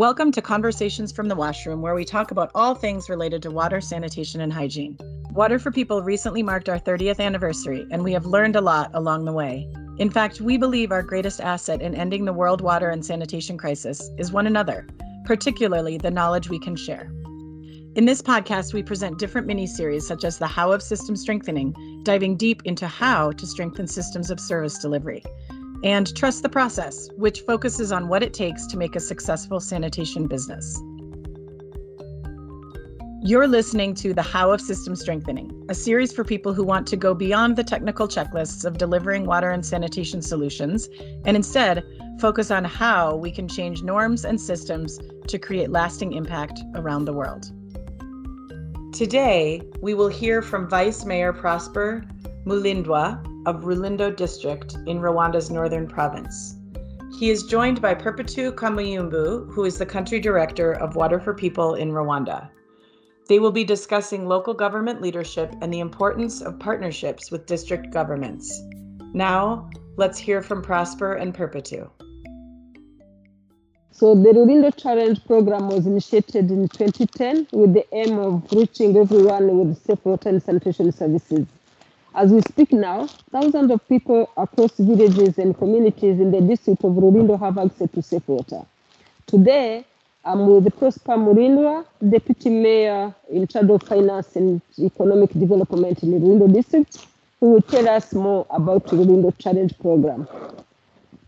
Welcome to Conversations from the WASH Room, where we talk about all things related to water, sanitation, and hygiene. Water for People recently marked our 30th anniversary, and we have learned a lot along the way. In fact, we believe our greatest asset in ending the world water and sanitation crisis is one another, particularly the knowledge we can share. In this podcast, we present different mini series such as the How of System Strengthening, diving deep into how to strengthen systems of service delivery and Trust the Process, which focuses on what it takes to make a successful sanitation business. You're listening to The How of System Strengthening, a series for people who want to go beyond the technical checklists of delivering water and sanitation solutions and instead focus on how we can change norms and systems to create lasting impact around the world. Today, we will hear from Vice Mayor Prosper Mulindwa of Rulindo District in Rwanda's northern province. He is joined by Perpetue Kamuyumbu, who is the country director of Water for People in Rwanda. They will be discussing local government leadership and the importance of partnerships with district governments. Now, let's hear from Prosper and Perpetue. So the Rulindo Challenge program was initiated in 2010 with the aim of reaching everyone with safe water and sanitation services. As we speak now, thousands of people across villages and communities in the district of Rulindo have access to safe water. Today, I'm with Prosper Mulindwa, Deputy Mayor in charge of Finance and Economic Development in the Rulindo District, who will tell us more about the Rulindo Challenge Program.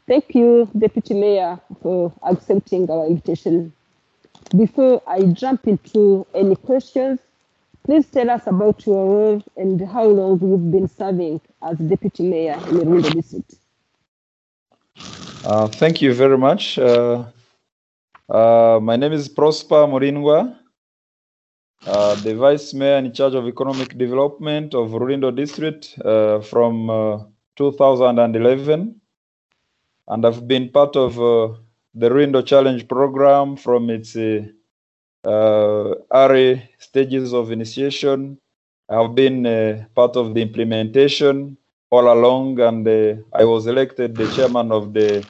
Thank you, Deputy Mayor, for accepting our invitation. Before I jump into any questions, Please tell us about your role and how long you've been serving as deputy mayor in the Rulindo district. Uh, thank you very much. Uh, uh, my name is Prosper Mulindwa, uh, the vice mayor in charge of economic development of Rulindo district uh, from uh, 2011. And I've been part of the Rulindo Challenge program from its uh, early stages of initiation. I have been uh, part of the implementation all along, and uh, I was elected the chairman of the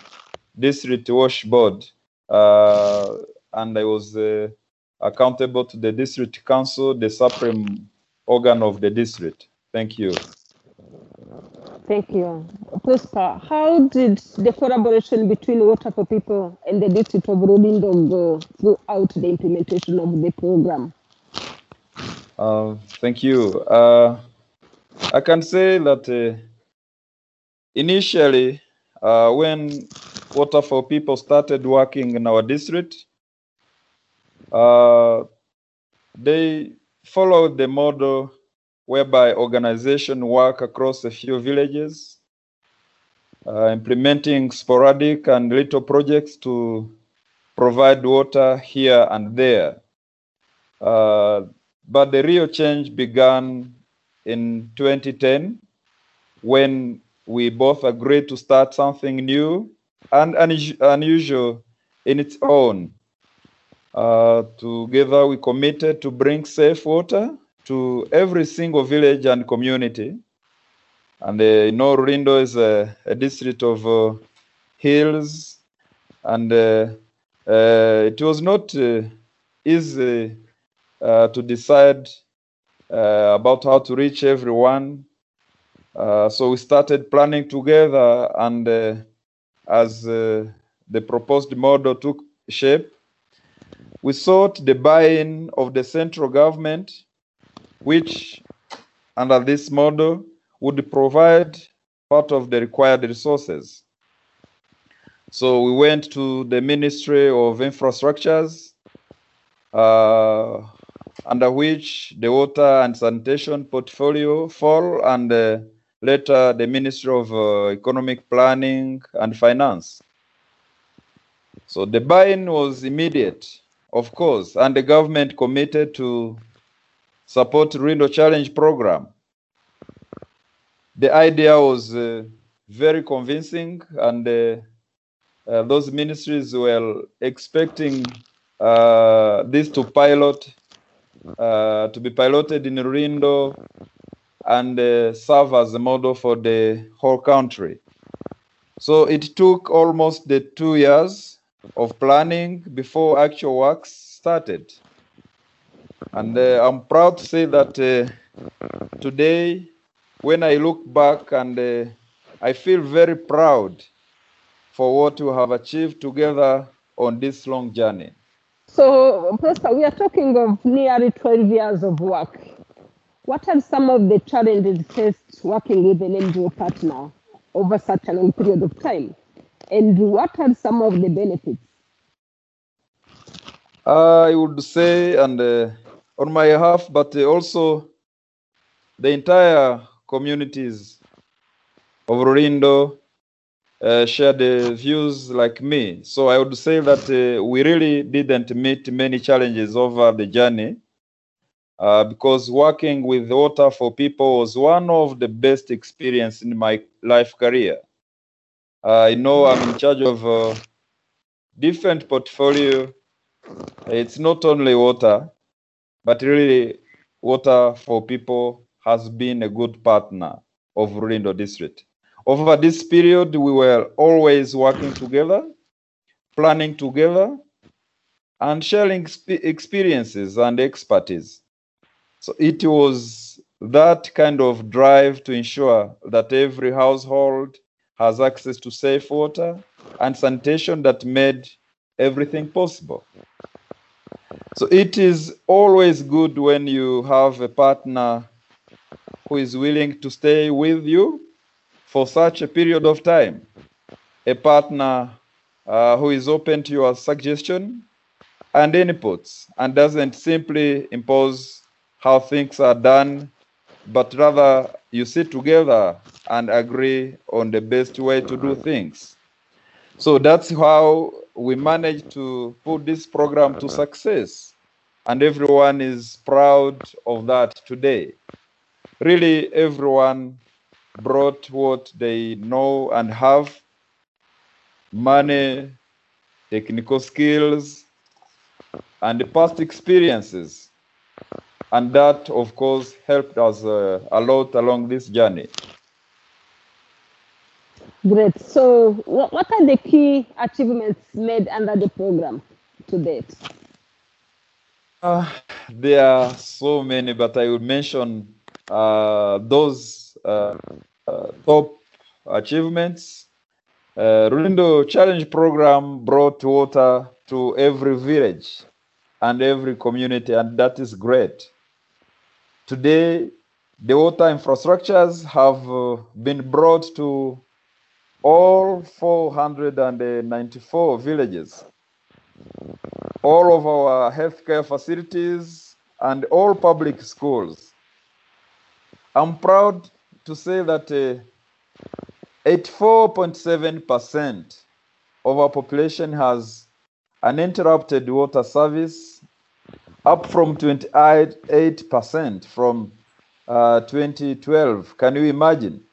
district WASH board, uh, and I was uh, accountable to the district council, the supreme organ of the district. Thank you. Thank you. Prosper, how did the collaboration between Water for People and the District of Rulindo go throughout the implementation of the program? Uh, thank you. Uh, I can say that uh, initially, uh, when Water for People started working in our district, uh, they followed the model whereby organization work across a few villages, implementing sporadic and little projects to provide water here and there. Uh, but the real change began in 2010 when we both agreed to start something new and unusual in its own. Uh, together, we committed to bring safe water to every single village and community. And uh, you know, Rulindo is a, a district of uh, hills, and uh, uh it was not uh, easy uh, to decide about how to reach everyone. so we started planning together, and as the proposed model took shape, we sought the buy-in of the central government which under this model would provide part of the required resources. So we went to the Ministry of Infrastructures, uh, under which the water and sanitation portfolio fall, and uh, later the Ministry of uh, Economic Planning and Finance. So the buy-in was immediate, of course, and the government committed to support Rulindo Challenge program. The idea was uh, very convincing, and uh, uh, those ministries were expecting uh, this to pilot, uh, to be piloted in Rulindo and serve as a model for the whole country. So it took almost the two years of planning before actual works started. And uh, I'm proud to say that uh, today, when I look back and uh, I feel very proud for what we have achieved together on this long journey. So, Prosper, we are talking of nearly 12 years of work. What are some of the challenges faced working with an NGO partner over such a long period of time? And what are some of the benefits? I would say, and uh, on my behalf, but also the entire communities of Rulindo uh, share the views like me. So I would say that uh, we really didn't meet many challenges over the journey uh, because working with water for people was one of the best experience in my life career. I know I'm in charge of uh, different portfolio. It's not only water, but really water for people has been a good partner of Rulindo district. Over this period, we were always working together, planning together, and sharing experiences and expertise. So it was that kind of drive to ensure that every household has access to safe water and sanitation that made everything possible. So it is always good when you have a partner who is willing to stay with you for such a period of time. A partner uh, who is open to your suggestion and inputs and doesn't simply impose how things are done, but rather you sit together and agree on the best way to do things. So that's how we managed to put this program to success. And everyone is proud of that today. Really, everyone brought what they know and have money, technical skills, and past experiences. And that, of course, helped us uh, a lot along this journey. Great. So, what, are the key achievements made under the program to date? Uh, there are so many, but I will mention those uh, uh, top achievements. Uh, Rulindo Challenge Program brought water to every village and every community, and that is great. Today, the water infrastructures have uh, been brought to all 494 villages, all of our healthcare facilities, and all public schools. I'm proud to say that 84.7% uh, of our population has uninterrupted water service, up from 28% from uh, 2012. Can you imagine?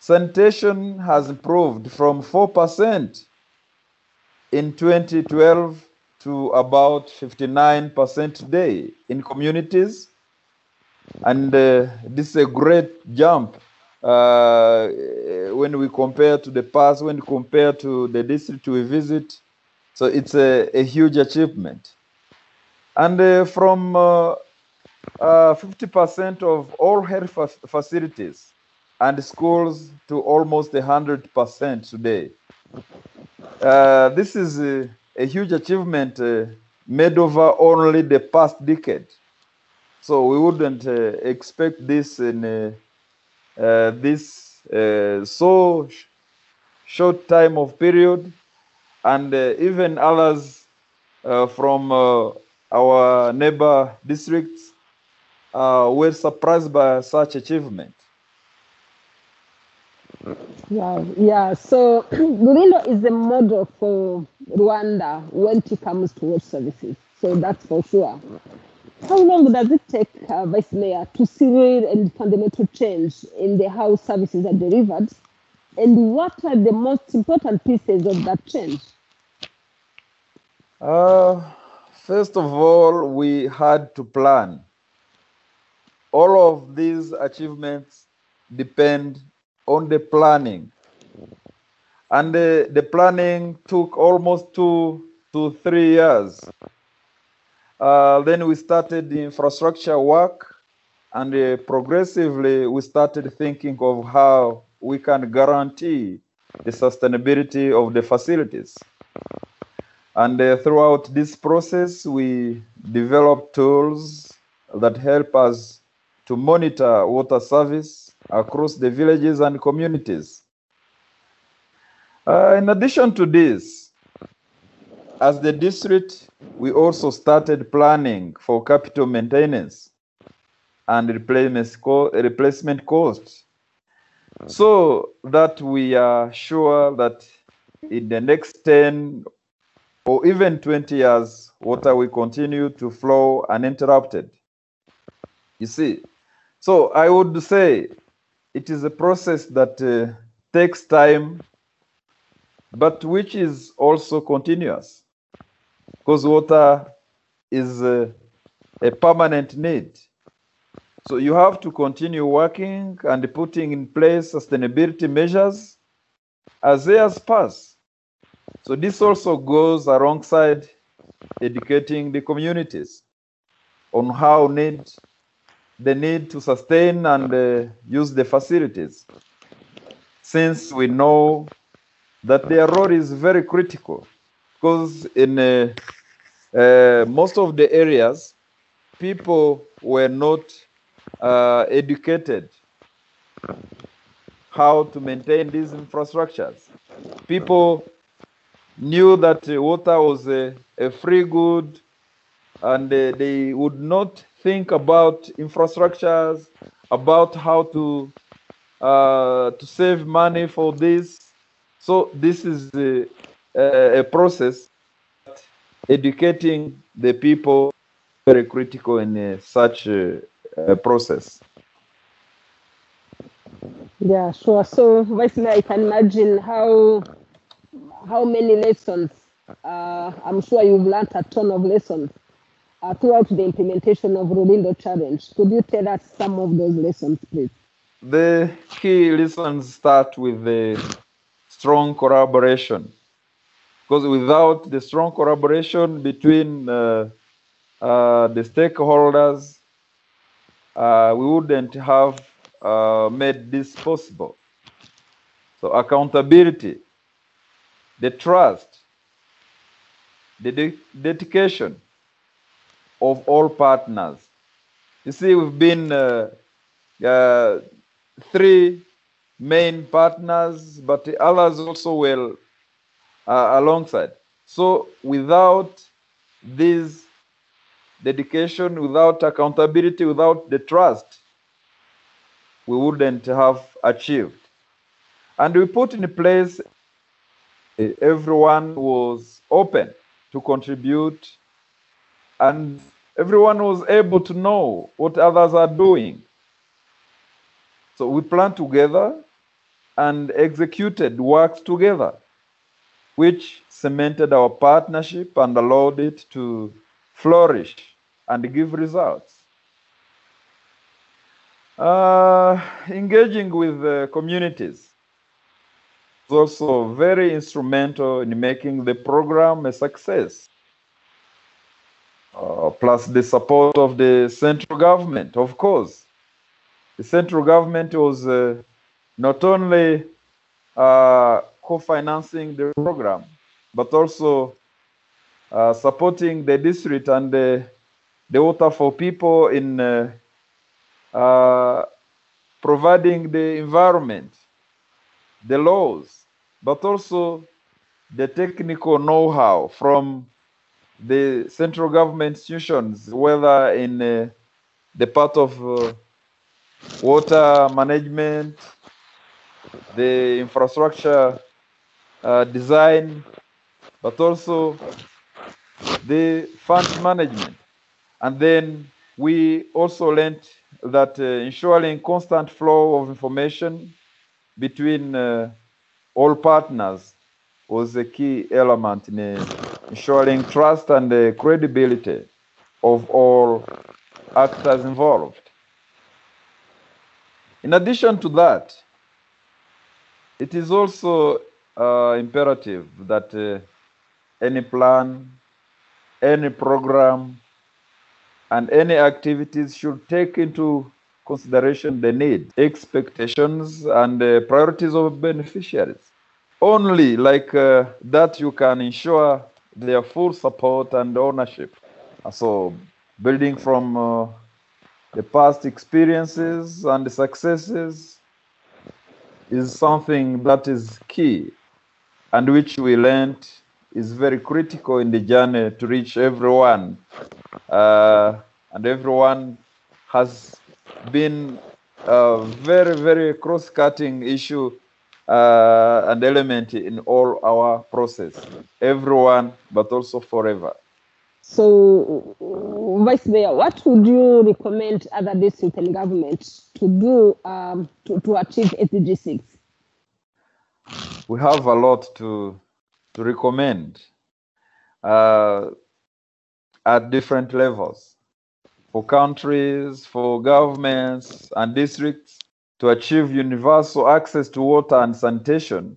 Sanitation has improved from 4% in 2012 to about 59% today in communities and uh, this is a great jump uh, when we compare to the past, when we compare to the district we visit. So it's a, a huge achievement. And uh, from 50% uh, of all health facilities and schools to almost 100% today. Uh, this is a, a huge achievement uh, made over only the past decade. So we wouldn't uh, expect this in uh, uh, this so sh short time of period, and even others from our neighbor districts were surprised by such achievement. Yeah, yeah. So Rulindo is a model for Rwanda when it comes to water services. So that's for sure. How long does it take, uh, Vice Mayor, to see real and fundamental change in the how services are delivered? And what are the most important pieces of that change? Uh, first of all, we had to plan. All of these achievements depend on the planning. And the, the planning took almost two to three years. Uh, then we started the infrastructure work, and uh, progressively we started thinking of how we can guarantee the sustainability of the facilities. And uh, throughout this process, we developed tools that help us to monitor water service across the villages and communities. Uh, in addition to this, as the district, we also started planning for capital maintenance and replacement, co- costs. So that we are sure that in the next 10 or even 20 years, water will continue to flow uninterrupted. You see, so I would say it is a process that uh, takes time, but which is also continuous because water is uh, a permanent need. So you have to continue working and putting in place sustainability measures as years pass. So this also goes alongside educating the communities on how need the need to sustain and uh, use the facilities, since we know that their role is very critical. Because in uh, uh, most of the areas, people were not uh, educated how to maintain these infrastructures. People knew that uh, water was a, a free good and uh, they would not think about infrastructures, about how to uh, to save money for this. So this is a process educating the people very critical in uh, such a, a process. Yeah, sure. So, Vice I can imagine how how many lessons. Uh, I'm sure you've learned a ton of lessons uh, throughout the implementation of Rulindo Challenge. Could you tell us some of those lessons, please? The key lessons start with the strong collaboration, because without the strong collaboration between uh, uh, the stakeholders, uh, we wouldn't have uh, made this possible. So accountability, the trust, the de- dedication of all partners. You see, we've been uh, uh, three main partners, but the others also will uh, alongside. So without this dedication, without accountability, without the trust, we wouldn't have achieved. And we put in place, eh, everyone was open to contribute, and everyone was able to know what others are doing. So we planned together and executed works together, which cemented our partnership and allowed it to flourish and give results. Uh, engaging with communities is also very instrumental in making the program a success. Uh, plus the support of the central government, of course. The central government was uh, not only uh, co-financing the program, but also uh, supporting the district and the, the water for people in uh, uh, providing the environment, the laws, but also the technical know-how from the central government institutions, whether in uh, the part of uh, water management, the infrastructure uh, design, but also the fund management. And then we also learned that uh, ensuring constant flow of information between uh, all partners was a key element in uh, ensuring trust and credibility of all actors involved. In addition to that, it is also uh, imperative that uh, any plan, any program, and any activities should take into consideration the need, expectations, and uh, priorities of beneficiaries. Only like uh, that you can ensure their full support and ownership. So, building from uh, the past experiences and successes is something that is key and which we learned is very critical in the journey to reach everyone. Uh, and everyone has been a very, very cross cutting issue uh, and element in all our process. Everyone, but also forever. So, Vice Mayor, what would you recommend other districts and governments to do um, to, to achieve SDG 6? We have a lot to, to recommend uh, at different levels for countries, for governments, and districts to achieve universal access to water and sanitation.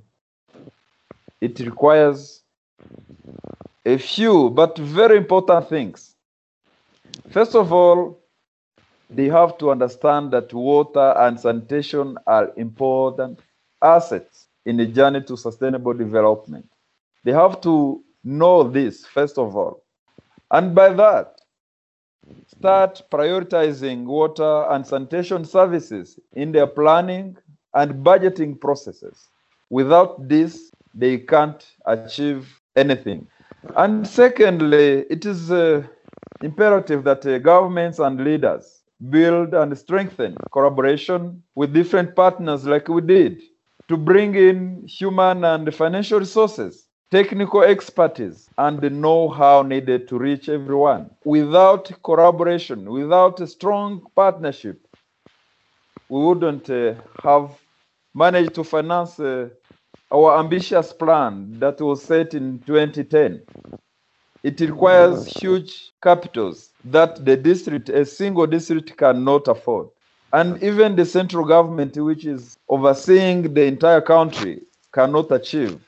It requires a few but very important things. First of all, they have to understand that water and sanitation are important assets in the journey to sustainable development. They have to know this, first of all. And by that, start prioritizing water and sanitation services in their planning and budgeting processes. Without this, they can't achieve anything. And secondly, it is uh, imperative that uh, governments and leaders build and strengthen collaboration with different partners like we did to bring in human and financial resources, technical expertise, and the know how needed to reach everyone. Without collaboration, without a strong partnership, we wouldn't uh, have managed to finance uh, our ambitious plan that was set in 2010. It requires huge capitals that the district, a single district, cannot afford. And even the central government, which is overseeing the entire country, cannot achieve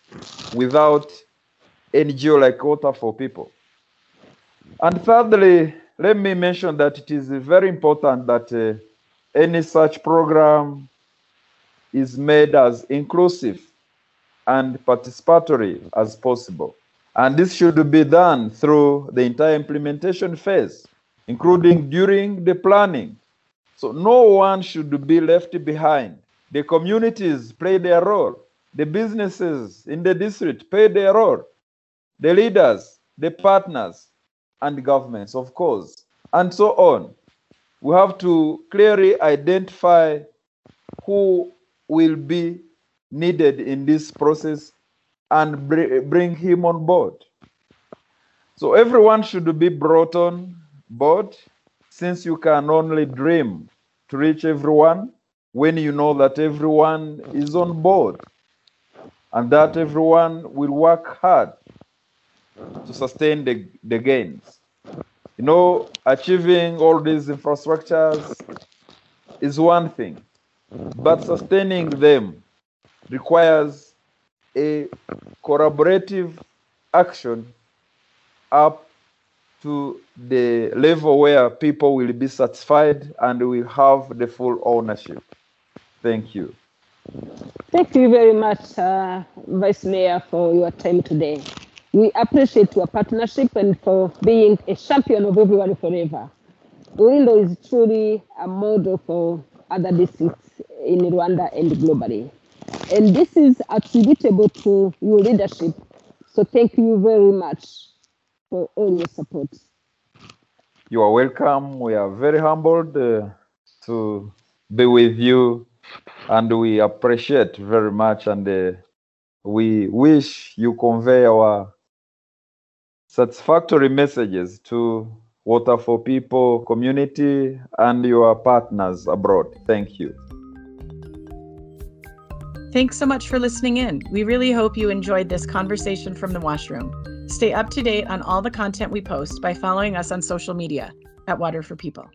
without NGO like Water for People. And thirdly, let me mention that it is very important that uh, any such program is made as inclusive and participatory as possible. And this should be done through the entire implementation phase, including during the planning. So no one should be left behind. The communities play their role. The businesses in the district play their role. The leaders, the partners, and governments, of course, and so on. We have to clearly identify who will be needed in this process and br- bring him on board. So everyone should be brought on board since you can only dream to reach everyone when you know that everyone is on board and that everyone will work hard to sustain the, the gains. You know, achieving all these infrastructures is one thing, but sustaining them requires a collaborative action up to the level where people will be satisfied and will have the full ownership. Thank you. Thank you very much, uh, Vice Mayor, for your time today. We appreciate your partnership and for being a champion of everyone forever. Rulindo is truly a model for other districts in Rwanda and globally. And this is attributable to your leadership. So thank you very much for all your support. You are welcome. We are very humbled uh, to be with you and we appreciate very much and uh, we wish you convey our satisfactory messages to Water for People community and your partners abroad. Thank you. Thanks so much for listening in. We really hope you enjoyed this conversation from the WASH Room. Stay up to date on all the content we post by following us on social media at Water for People.